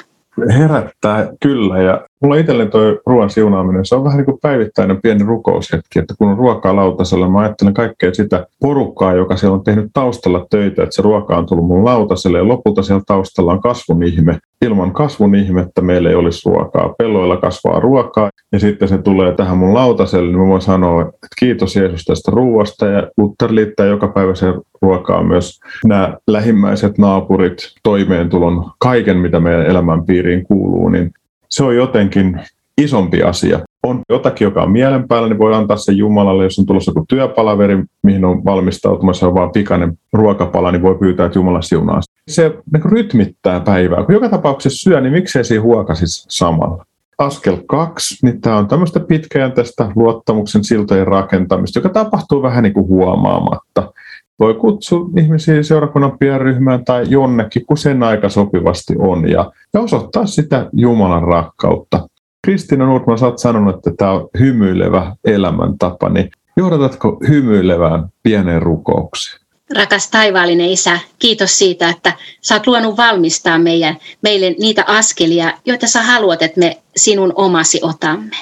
Herättää kyllä ja Mulla itselleen toi ruoan siunaaminen, se on vähän niin kuin päivittäinen pieni rukoushetki, että kun on ruokaa lautasella, mä ajattelen kaikkea sitä porukkaa, joka siellä on tehnyt taustalla töitä, että se ruoka on tullut mun lautaselle ja lopulta siellä taustalla on kasvun ihme. Ilman kasvun ihmettä meillä ei olisi ruokaa. Pelloilla kasvaa ruokaa ja sitten se tulee tähän mun lautaselle, niin mä voin sanoa, että kiitos Jeesus tästä ruoasta ja Luther liittää joka päivä sen ruokaa myös nämä lähimmäiset naapurit, toimeentulon, kaiken mitä meidän elämän piiriin kuuluu, niin se on jotenkin isompi asia. On jotakin, joka on mielen päällä, niin voi antaa sen Jumalalle, jos on tulossa joku työpalaveri, mihin on valmistautumassa, on vaan pikainen ruokapala, niin voi pyytää, että Jumala siunaa. Se niin rytmittää päivää. Kun joka tapauksessa syö, niin miksei siinä huokasisi samalla? Askel kaksi, niin tämä on tämmöistä pitkäjänteistä luottamuksen siltojen rakentamista, joka tapahtuu vähän niin kuin huomaamatta. Voi kutsua ihmisiä seurakunnan pienryhmään tai jonnekin, kun sen aika sopivasti on, ja, ja osoittaa sitä Jumalan rakkautta. Kristiina Nordman, sä oot sanonut, että tämä on hymyilevä elämäntapa, niin johdatatko hymyilevään pieneen rukoukseen? Rakas taivaallinen Isä, kiitos siitä, että sä oot luonut valmistaa meidän, meille niitä askelia, joita sä haluat, että me sinun omasi otamme.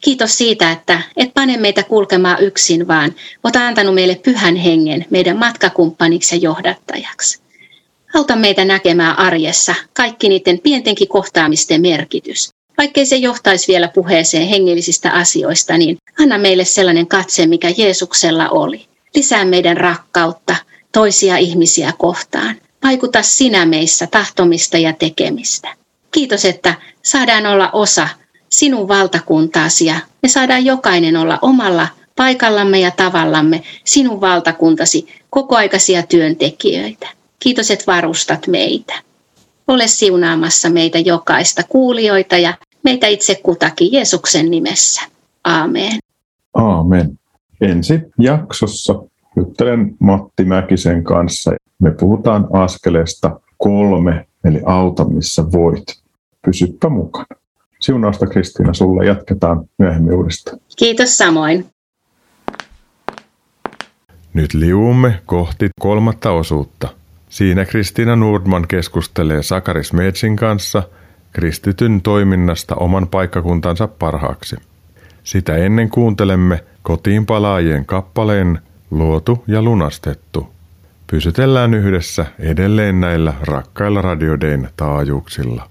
Kiitos siitä, että et pane meitä kulkemaan yksin, vaan oot antanut meille pyhän hengen meidän matkakumppaniksi ja johdattajaksi. Auta meitä näkemään arjessa kaikki niiden pientenkin kohtaamisten merkitys. Vaikkei se johtaisi vielä puheeseen hengellisistä asioista, niin anna meille sellainen katse, mikä Jeesuksella oli. Lisää meidän rakkautta toisia ihmisiä kohtaan. Vaikuta sinä meissä tahtomista ja tekemistä. Kiitos, että saadaan olla osa sinun valtakuntaasi ja me saadaan jokainen olla omalla paikallamme ja tavallamme sinun valtakuntasi kokoaikaisia työntekijöitä. Kiitos, että varustat meitä. Ole siunaamassa meitä jokaista kuulijoita ja meitä itse kutakin Jeesuksen nimessä. Aamen. Aamen. Ensi jaksossa juttelen Matti Mäkisen kanssa. Me puhutaan askeleesta kolme, eli auta missä voit. Pysyppä mukana. Siunausta Kristiina sulle. Jatketaan myöhemmin uudestaan. Kiitos samoin. Nyt liuumme kohti kolmatta osuutta. Siinä Kristiina Nordman keskustelee Sakari Smetsin kanssa kristityn toiminnasta oman paikkakuntansa parhaaksi. Sitä ennen kuuntelemme kotiin palaajien kappaleen Luotu ja lunastettu. Pysytellään yhdessä edelleen näillä rakkailla radiodein taajuuksilla.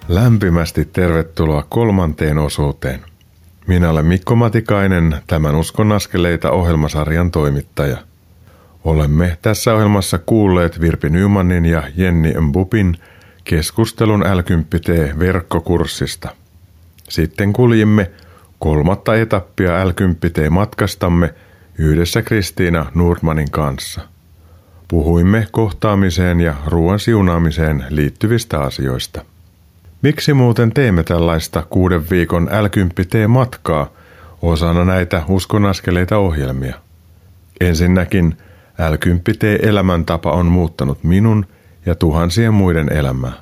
Lämpimästi tervetuloa kolmanteen osuuteen. Minä olen Mikko Matikainen, tämän Uskon askeleita ohjelmasarjan toimittaja. Olemme tässä ohjelmassa kuulleet Virpi Nymanin ja Jenni Mbupin keskustelun l verkkokurssista. Sitten kuljimme kolmatta etappia l matkastamme yhdessä Kristiina Nordmanin kanssa. Puhuimme kohtaamiseen ja ruoan siunaamiseen liittyvistä asioista. Miksi muuten teemme tällaista kuuden viikon l matkaa osana näitä uskonaskeleita ohjelmia? Ensinnäkin l elämäntapa on muuttanut minun ja tuhansien muiden elämää.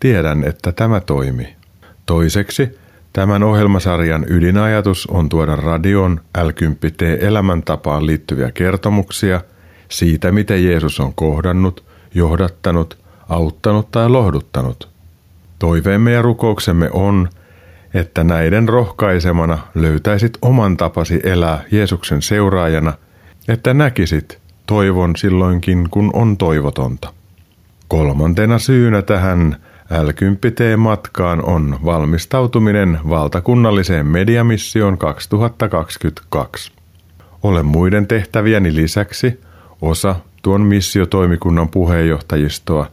Tiedän, että tämä toimii. Toiseksi, tämän ohjelmasarjan ydinajatus on tuoda radion l elämäntapaan liittyviä kertomuksia – siitä, miten Jeesus on kohdannut, johdattanut, auttanut tai lohduttanut. Toiveemme ja rukouksemme on, että näiden rohkaisemana löytäisit oman tapasi elää Jeesuksen seuraajana, että näkisit toivon silloinkin, kun on toivotonta. Kolmantena syynä tähän l matkaan on valmistautuminen valtakunnalliseen mediamissioon 2022. Olen muiden tehtäviäni lisäksi osa tuon missiotoimikunnan puheenjohtajistoa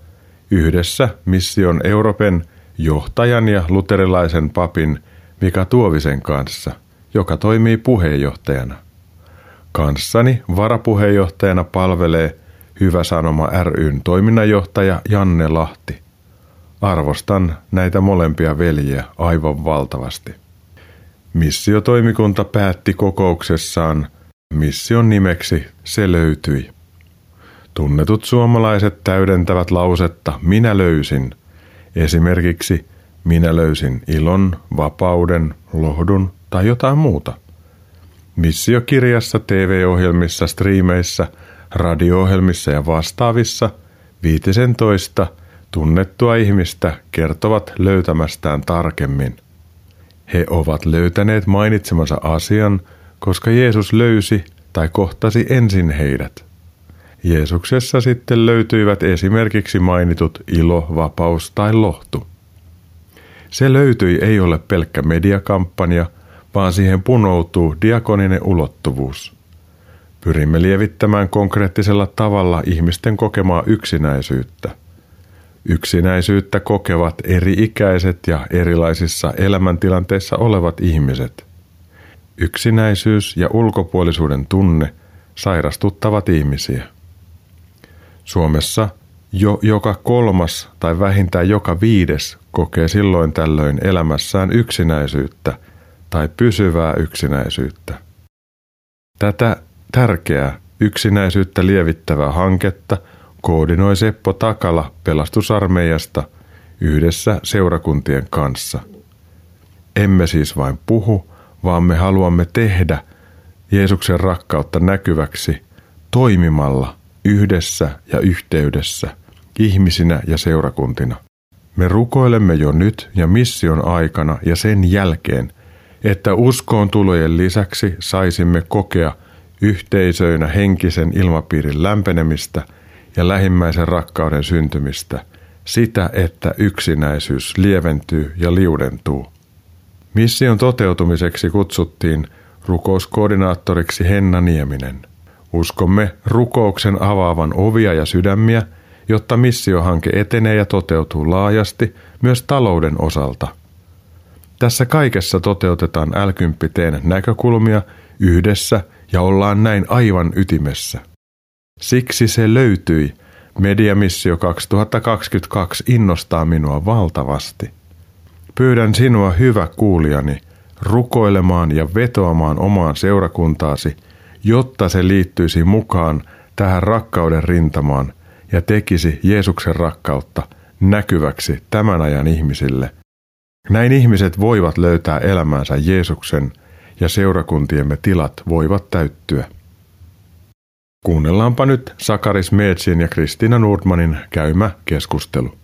yhdessä Mission Euroopan johtajan ja luterilaisen papin Mika Tuovisen kanssa, joka toimii puheenjohtajana. Kanssani varapuheenjohtajana palvelee Hyvä Sanoma ryn toiminnanjohtaja Janne Lahti. arvostan näitä molempia veljiä aivan valtavasti. Missiotoimikunta päätti kokouksessaan, mission nimeksi se löytyi. Tunnetut suomalaiset täydentävät lausetta minä löysin. Esimerkiksi minä löysin ilon, vapauden, lohdun tai jotain muuta. Missiokirjassa, TV-ohjelmissa, striimeissä, radio-ohjelmissa ja vastaavissa viitisen toista tunnettua ihmistä kertovat löytämästään tarkemmin. He ovat löytäneet mainitsemansa asian, koska Jeesus löysi tai kohtasi ensin heidät. Jeesuksessa sitten löytyivät esimerkiksi mainitut ilo, vapaus tai lohtu. Se löytyi ei ole pelkkä mediakampanja, vaan siihen punoutuu diakoninen ulottuvuus. Pyrimme lievittämään konkreettisella tavalla ihmisten kokemaa yksinäisyyttä. Yksinäisyyttä kokevat eri-ikäiset ja erilaisissa elämäntilanteissa olevat ihmiset. Yksinäisyys ja ulkopuolisuuden tunne sairastuttavat ihmisiä. Suomessa jo joka kolmas tai vähintään joka viides kokee silloin tällöin elämässään yksinäisyyttä tai pysyvää yksinäisyyttä. Tätä tärkeää yksinäisyyttä lievittävää hanketta koordinoi Seppo Takala pelastusarmeijasta yhdessä seurakuntien kanssa. Emme siis vain puhu, vaan me haluamme tehdä Jeesuksen rakkautta näkyväksi toimimalla yhdessä ja yhteydessä, ihmisinä ja seurakuntina. Me rukoilemme jo nyt ja mission aikana ja sen jälkeen, että uskoon tulojen lisäksi saisimme kokea yhteisöinä henkisen ilmapiirin lämpenemistä ja lähimmäisen rakkauden syntymistä, sitä, että yksinäisyys lieventyy ja liudentuu. Mission toteutumiseksi kutsuttiin rukouskoordinaattoriksi Henna Nieminen. Uskomme rukouksen avaavan ovia ja sydämiä, jotta missiohanke etenee ja toteutuu laajasti myös talouden osalta. Tässä kaikessa toteutetaan l näkökulmia yhdessä ja ollaan näin aivan ytimessä. Siksi se löytyi. Mediamissio 2022 innostaa minua valtavasti. Pyydän sinua, hyvä kuulijani, rukoilemaan ja vetoamaan omaan seurakuntaasi, jotta se liittyisi mukaan tähän rakkauden rintamaan ja tekisi Jeesuksen rakkautta näkyväksi tämän ajan ihmisille. Näin ihmiset voivat löytää elämänsä Jeesuksen – ja seurakuntiemme tilat voivat täyttyä. Kuunnellaanpa nyt Sakaris Meetsin ja Kristiina Nordmanin käymä keskustelu.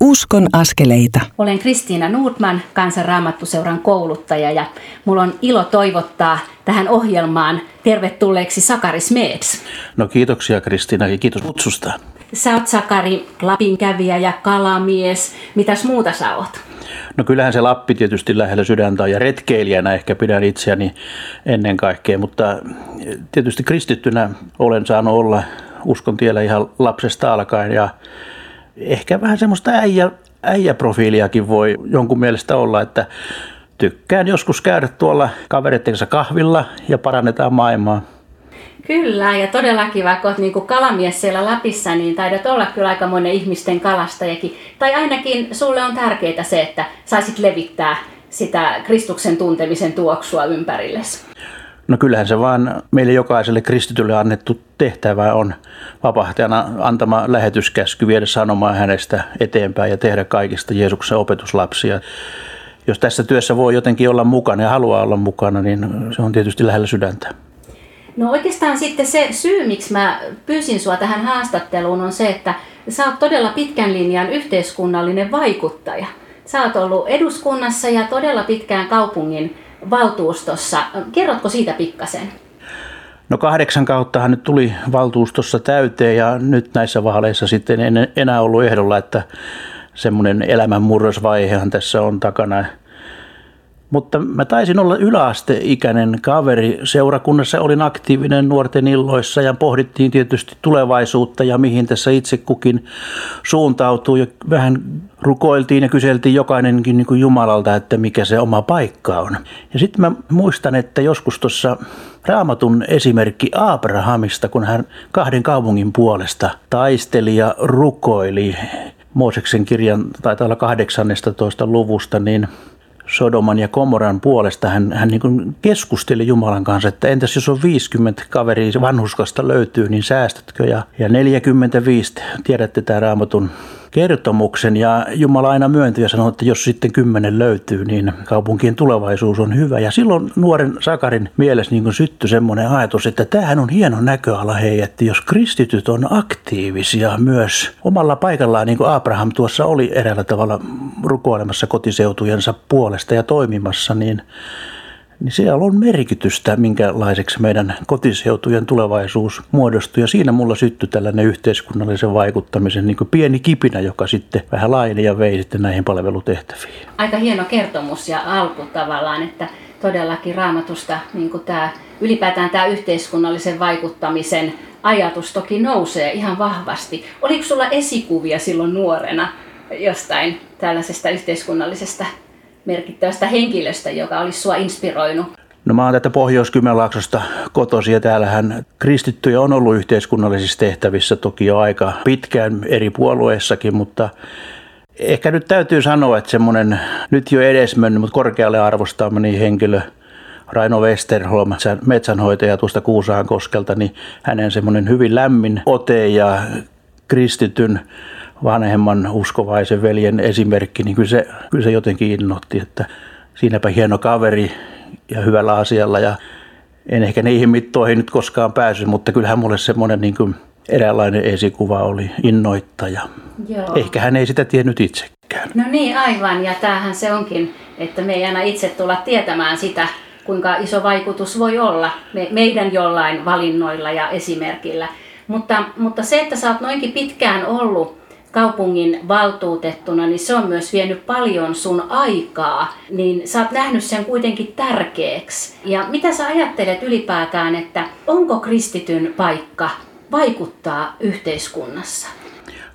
Uskon askeleita. Olen Kristiina Nordman, kansanraamattuseuran kouluttaja ja mulla on ilo toivottaa tähän ohjelmaan tervetulleeksi Sakaris Meets. No kiitoksia Kristiina ja kiitos kutsusta. Sä oot Sakari, Lapin kävijä ja kalamies. Mitäs muuta sä oot? No kyllähän se Lappi tietysti lähellä sydäntä on ja retkeilijänä ehkä pidän itseäni ennen kaikkea, mutta tietysti kristittynä olen saanut olla uskon tiellä ihan lapsesta alkaen ja ehkä vähän semmoista äijä, äijäprofiiliakin voi jonkun mielestä olla, että tykkään joskus käydä tuolla kaverittensa kahvilla ja parannetaan maailmaa. Kyllä, ja todellakin vaikka olet niin kalamies siellä Lapissa, niin taidat olla kyllä aikamoinen ihmisten kalastajakin. Tai ainakin sulle on tärkeää se, että saisit levittää sitä Kristuksen tuntemisen tuoksua ympärillesi. No kyllähän se vaan meille jokaiselle kristitylle annettu tehtävä on vapahtajana antama lähetyskäsky viedä sanomaan hänestä eteenpäin ja tehdä kaikista Jeesuksen opetuslapsia. Jos tässä työssä voi jotenkin olla mukana ja haluaa olla mukana, niin se on tietysti lähellä sydäntä. No oikeastaan sitten se syy, miksi mä pyysin sua tähän haastatteluun, on se, että sä oot todella pitkän linjan yhteiskunnallinen vaikuttaja. Sä oot ollut eduskunnassa ja todella pitkään kaupungin valtuustossa. Kerrotko siitä pikkasen? No kahdeksan kauttahan nyt tuli valtuustossa täyteen ja nyt näissä vaaleissa sitten en enää ollut ehdolla, että semmoinen elämänmurrosvaihehan tässä on takana mutta mä taisin olla yläasteikäinen kaveri. Seurakunnassa olin aktiivinen nuorten illoissa ja pohdittiin tietysti tulevaisuutta ja mihin tässä itse kukin suuntautuu. Ja vähän rukoiltiin ja kyseltiin jokainenkin niin kuin Jumalalta, että mikä se oma paikka on. Ja sitten mä muistan, että joskus tuossa raamatun esimerkki Abrahamista, kun hän kahden kaupungin puolesta taisteli ja rukoili Mooseksen kirjan, taitaa olla 18 luvusta, niin Sodoman ja Komoran puolesta hän, hän niin keskusteli Jumalan kanssa, että entäs jos on 50 kaveria vanhuskasta löytyy, niin säästätkö? Ja, ja 45, tiedätte tämä raamatun kertomuksen ja Jumala aina myönti ja sanoi, että jos sitten kymmenen löytyy, niin kaupunkien tulevaisuus on hyvä. Ja silloin nuoren Sakarin mielessä niin syttyi semmoinen ajatus, että tämähän on hieno näköala hei, että jos kristityt on aktiivisia myös omalla paikallaan, niin kuin Abraham tuossa oli eräällä tavalla rukoilemassa kotiseutujensa puolesta ja toimimassa, niin niin siellä on merkitystä, minkälaiseksi meidän kotiseutujen tulevaisuus muodostuu. Ja siinä mulla syttyi tällainen yhteiskunnallisen vaikuttamisen niin kuin pieni kipinä, joka sitten vähän laajeni ja vei sitten näihin palvelutehtäviin. Aika hieno kertomus ja alku tavallaan, että todellakin raamatusta niin kuin tämä, ylipäätään tämä yhteiskunnallisen vaikuttamisen ajatus toki nousee ihan vahvasti. Oliko sulla esikuvia silloin nuorena jostain tällaisesta yhteiskunnallisesta merkittävästä henkilöstä, joka olisi sua inspiroinut? No mä oon tätä Pohjois-Kymenlaaksosta kotosi ja täällähän kristittyjä on ollut yhteiskunnallisissa tehtävissä toki jo aika pitkään eri puolueissakin, mutta ehkä nyt täytyy sanoa, että semmoinen nyt jo edesmennyt, mutta korkealle arvostamani henkilö Raino Westerholm, metsänhoitaja tuosta Kuusaan koskelta, niin hänen semmoinen hyvin lämmin ote ja kristityn vanhemman uskovaisen veljen esimerkki, niin kyllä se, kyllä se jotenkin innoitti, että siinäpä hieno kaveri ja hyvällä asialla ja en ehkä niihin mittoihin nyt koskaan päässyt, mutta kyllähän mulle semmoinen niin kuin eräänlainen esikuva oli innoittaja. Joo. Ehkä hän ei sitä tiennyt itsekään. No niin, aivan. Ja tämähän se onkin, että me ei aina itse tulla tietämään sitä, kuinka iso vaikutus voi olla me, meidän jollain valinnoilla ja esimerkillä. Mutta, mutta se, että sä oot noinkin pitkään ollut kaupungin valtuutettuna, niin se on myös vienyt paljon sun aikaa, niin sä oot nähnyt sen kuitenkin tärkeäksi. Ja mitä sä ajattelet ylipäätään, että onko kristityn paikka vaikuttaa yhteiskunnassa?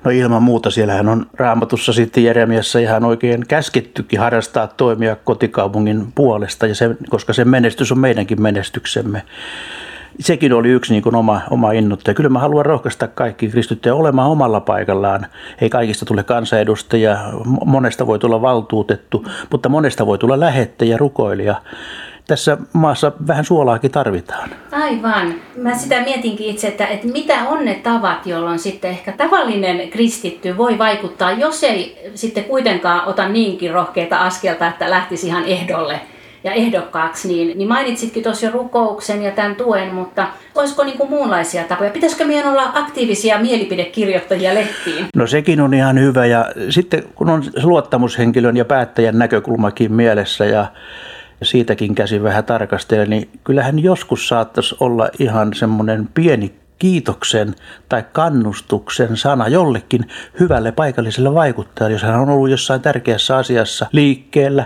No ilman muuta, siellähän on raamatussa sitten Jeremiassa ihan oikein käskettykin harrastaa toimia kotikaupungin puolesta, ja se, koska se menestys on meidänkin menestyksemme sekin oli yksi niin kuin oma, oma innoittaja. Kyllä mä haluan rohkaista kaikki kristittyjä olemaan omalla paikallaan. Ei kaikista tule kansanedustaja, monesta voi tulla valtuutettu, mutta monesta voi tulla lähettäjä, rukoilija tässä maassa vähän suolaakin tarvitaan. Aivan. Mä sitä mietinkin itse, että, että mitä on ne tavat, jolloin sitten ehkä tavallinen kristitty voi vaikuttaa, jos ei sitten kuitenkaan ota niinkin rohkeita askelta, että lähtisi ihan ehdolle ja ehdokkaaksi, niin, niin mainitsitkin tuossa jo rukouksen ja tämän tuen, mutta olisiko niin kuin muunlaisia tapoja? Pitäisikö meidän olla aktiivisia mielipidekirjoittajia lehtiin? No sekin on ihan hyvä ja sitten kun on luottamushenkilön ja päättäjän näkökulmakin mielessä ja siitäkin käsin vähän tarkastella, niin kyllähän joskus saattaisi olla ihan semmoinen pieni kiitoksen tai kannustuksen sana jollekin hyvälle paikalliselle vaikuttajalle, jos hän on ollut jossain tärkeässä asiassa liikkeellä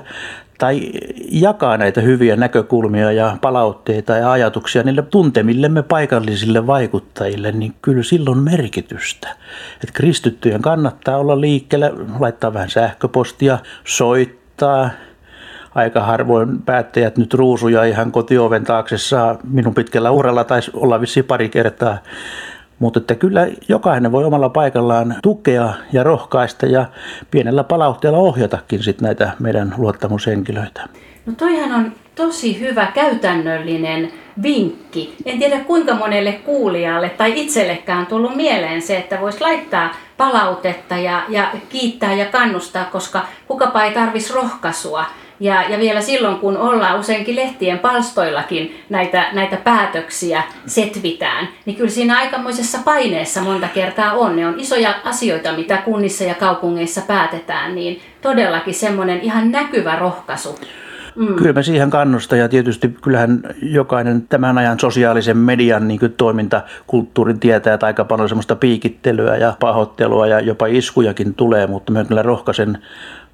tai jakaa näitä hyviä näkökulmia ja palautteita ja ajatuksia niille tuntemillemme paikallisille vaikuttajille, niin kyllä silloin merkitystä. Että kristittyjen kannattaa olla liikkeellä, laittaa vähän sähköpostia, soittaa. Aika harvoin päättäjät nyt ruusuja ihan kotioven taakse saa. Minun pitkällä uralla taisi olla vissiin pari kertaa mutta että kyllä jokainen voi omalla paikallaan tukea ja rohkaista ja pienellä palautteella ohjatakin sit näitä meidän luottamushenkilöitä. No toihan on tosi hyvä käytännöllinen vinkki. En tiedä kuinka monelle kuulijalle tai itsellekään tullut mieleen se, että voisi laittaa palautetta ja, ja kiittää ja kannustaa, koska kukapa ei tarvitsisi rohkaisua ja, ja vielä silloin, kun ollaan useinkin lehtien palstoillakin näitä, näitä päätöksiä setvitään, niin kyllä siinä aikamoisessa paineessa monta kertaa on. Ne on isoja asioita, mitä kunnissa ja kaupungeissa päätetään, niin todellakin semmoinen ihan näkyvä rohkaisu. Mm. Kyllä mä siihen kannustan ja tietysti kyllähän jokainen tämän ajan sosiaalisen median niin toimintakulttuurin tietää, että aika paljon semmoista piikittelyä ja pahoittelua ja jopa iskujakin tulee, mutta mä kyllä rohkaisen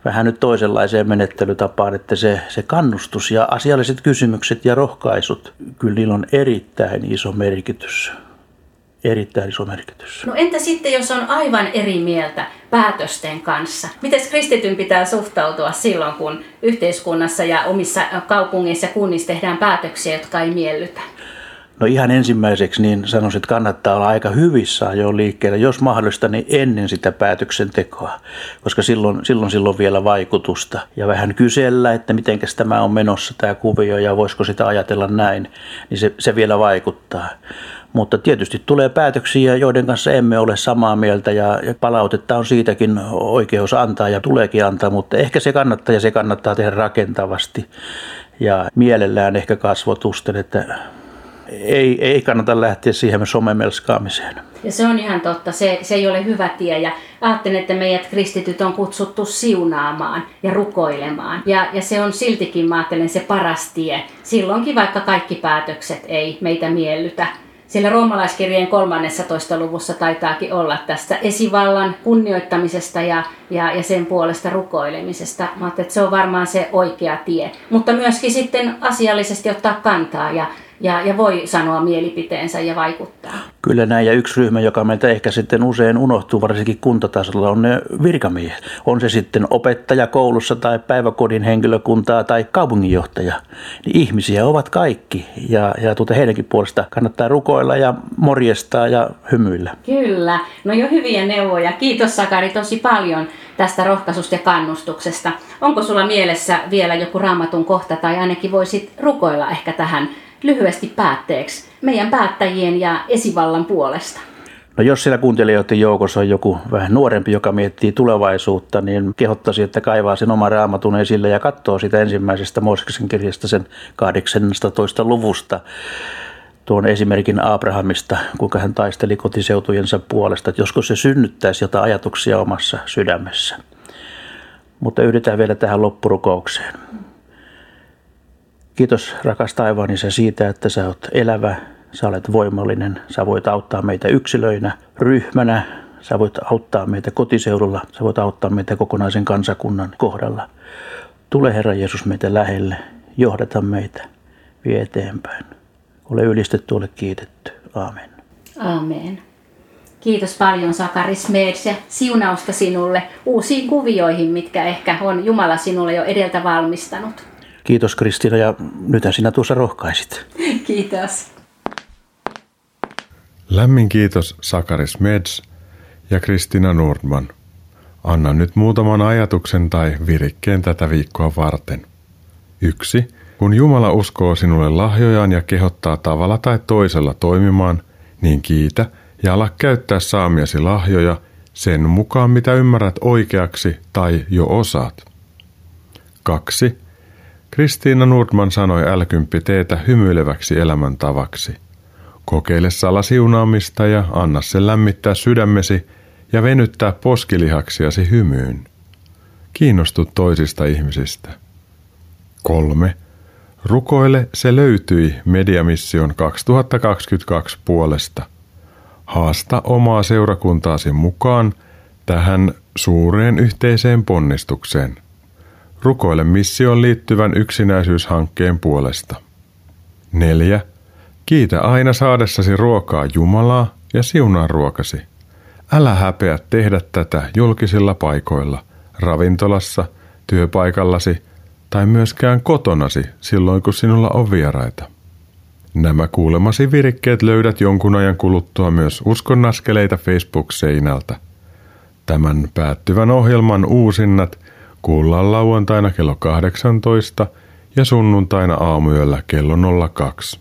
vähän nyt toisenlaiseen menettelytapaan, että se, se kannustus ja asialliset kysymykset ja rohkaisut, kyllä niillä on erittäin iso merkitys. Erittäin iso merkitys. No entä sitten, jos on aivan eri mieltä päätösten kanssa? Miten kristityn pitää suhtautua silloin, kun yhteiskunnassa ja omissa kaupungeissa ja kunnissa tehdään päätöksiä, jotka ei miellytä? No ihan ensimmäiseksi niin sanoisin, että kannattaa olla aika hyvissä jo liikkeellä, jos mahdollista, niin ennen sitä päätöksentekoa, koska silloin, silloin, silloin vielä vaikutusta. Ja vähän kysellä, että miten tämä on menossa tämä kuvio ja voisiko sitä ajatella näin, niin se, se vielä vaikuttaa. Mutta tietysti tulee päätöksiä, joiden kanssa emme ole samaa mieltä ja, palautetta on siitäkin oikeus antaa ja tuleekin antaa, mutta ehkä se kannattaa ja se kannattaa tehdä rakentavasti ja mielellään ehkä kasvotusten, että ei, ei kannata lähteä siihen somemelskaamiseen. Ja se on ihan totta, se, se ei ole hyvä tie. Ja ajattelen, että meidät kristityt on kutsuttu siunaamaan ja rukoilemaan. Ja, ja se on siltikin, mä ajattelen, se paras tie. Silloinkin, vaikka kaikki päätökset ei meitä miellytä. Siellä roomalaiskirjeen 13. luvussa taitaakin olla tästä esivallan kunnioittamisesta ja, ja, ja sen puolesta rukoilemisesta. Mä että se on varmaan se oikea tie. Mutta myöskin sitten asiallisesti ottaa kantaa ja, ja, ja voi sanoa mielipiteensä ja vaikuttaa. Kyllä näin, ja yksi ryhmä, joka meiltä ehkä sitten usein unohtuu, varsinkin kuntatasolla, on ne virkamiehet. On se sitten opettaja koulussa tai päiväkodin henkilökuntaa tai kaupunginjohtaja. Niin ihmisiä ovat kaikki, ja, ja tuota heidänkin puolesta kannattaa rukoilla ja morjestaa ja hymyillä. Kyllä, no jo hyviä neuvoja. Kiitos Sakari tosi paljon tästä rohkaisusta ja kannustuksesta. Onko sulla mielessä vielä joku raamatun kohta tai ainakin voisit rukoilla ehkä tähän lyhyesti päätteeksi meidän päättäjien ja esivallan puolesta? No jos siellä kuuntelijoiden joukossa on joku vähän nuorempi, joka miettii tulevaisuutta, niin kehottaisi, että kaivaa sen oman raamatun esille ja katsoo sitä ensimmäisestä Mooseksen kirjasta sen 18. luvusta tuon esimerkin Abrahamista, kuinka hän taisteli kotiseutujensa puolesta, että joskus se synnyttäisi jotain ajatuksia omassa sydämessä. Mutta yritetään vielä tähän loppurukoukseen. Kiitos rakas taivaani se siitä, että sä oot elävä, sä olet voimallinen, sä voit auttaa meitä yksilöinä, ryhmänä, sä voit auttaa meitä kotiseudulla, sä voit auttaa meitä kokonaisen kansakunnan kohdalla. Tule Herra Jeesus meitä lähelle, johdata meitä, vie eteenpäin. Ole ylistetty, ole kiitetty. Aamen. Aamen. Kiitos paljon Sakari Smeds ja siunausta sinulle uusiin kuvioihin, mitkä ehkä on Jumala sinulle jo edeltä valmistanut. Kiitos Kristina ja nyt sinä tuossa rohkaisit. Kiitos. Lämmin kiitos Sakari Smeds ja Kristina Nordman. Anna nyt muutaman ajatuksen tai virikkeen tätä viikkoa varten. Yksi. Kun Jumala uskoo sinulle lahjojaan ja kehottaa tavalla tai toisella toimimaan, niin kiitä ja ala käyttää saamiasi lahjoja sen mukaan, mitä ymmärrät oikeaksi tai jo osaat. Kaksi. Kristiina Nordman sanoi l teetä hymyileväksi elämäntavaksi. Kokeile salasiunaamista ja anna se lämmittää sydämesi ja venyttää poskilihaksiasi hymyyn. Kiinnostu toisista ihmisistä. Kolme. Rukoile se löytyi Mediamission 2022 puolesta. Haasta omaa seurakuntaasi mukaan tähän suureen yhteiseen ponnistukseen. Rukoile missioon liittyvän yksinäisyyshankkeen puolesta. 4. Kiitä aina saadessasi ruokaa Jumalaa ja siunaa ruokasi. Älä häpeä tehdä tätä julkisilla paikoilla, ravintolassa, työpaikallasi tai myöskään kotonasi silloin, kun sinulla on vieraita. Nämä kuulemasi virikkeet löydät jonkun ajan kuluttua myös uskonnaskeleita Facebook-seinältä. Tämän päättyvän ohjelman uusinnat Kuullaan lauantaina kello 18 ja sunnuntaina aamuyöllä kello 02.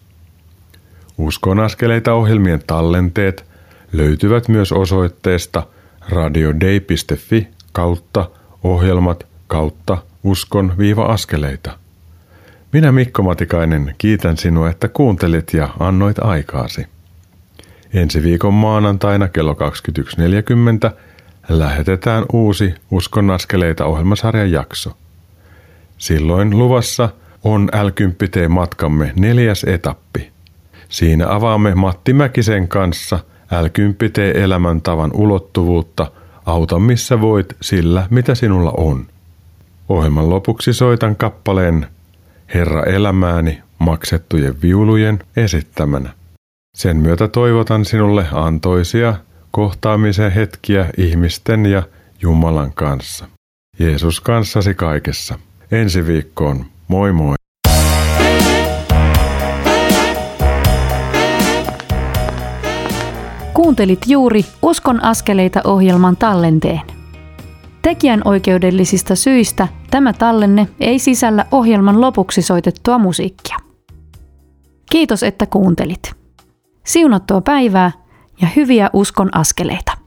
Uskon askeleita ohjelmien tallenteet löytyvät myös osoitteesta radiodei.fi kautta ohjelmat kautta uskon-askeleita. Minä Mikko Matikainen kiitän sinua, että kuuntelit ja annoit aikaasi. Ensi viikon maanantaina kello 21.40 lähetetään uusi Uskon askeleita ohjelmasarjan jakso. Silloin luvassa on l matkamme neljäs etappi. Siinä avaamme Matti Mäkisen kanssa l elämäntavan ulottuvuutta Auta missä voit sillä, mitä sinulla on. Ohjelman lopuksi soitan kappaleen Herra elämääni maksettujen viulujen esittämänä. Sen myötä toivotan sinulle antoisia kohtaamisen hetkiä ihmisten ja Jumalan kanssa. Jeesus kanssasi kaikessa. Ensi viikkoon. Moi moi. Kuuntelit juuri Uskon askeleita ohjelman tallenteen. Tekijän oikeudellisista syistä tämä tallenne ei sisällä ohjelman lopuksi soitettua musiikkia. Kiitos, että kuuntelit. Siunattua päivää ja hyviä uskon askeleita.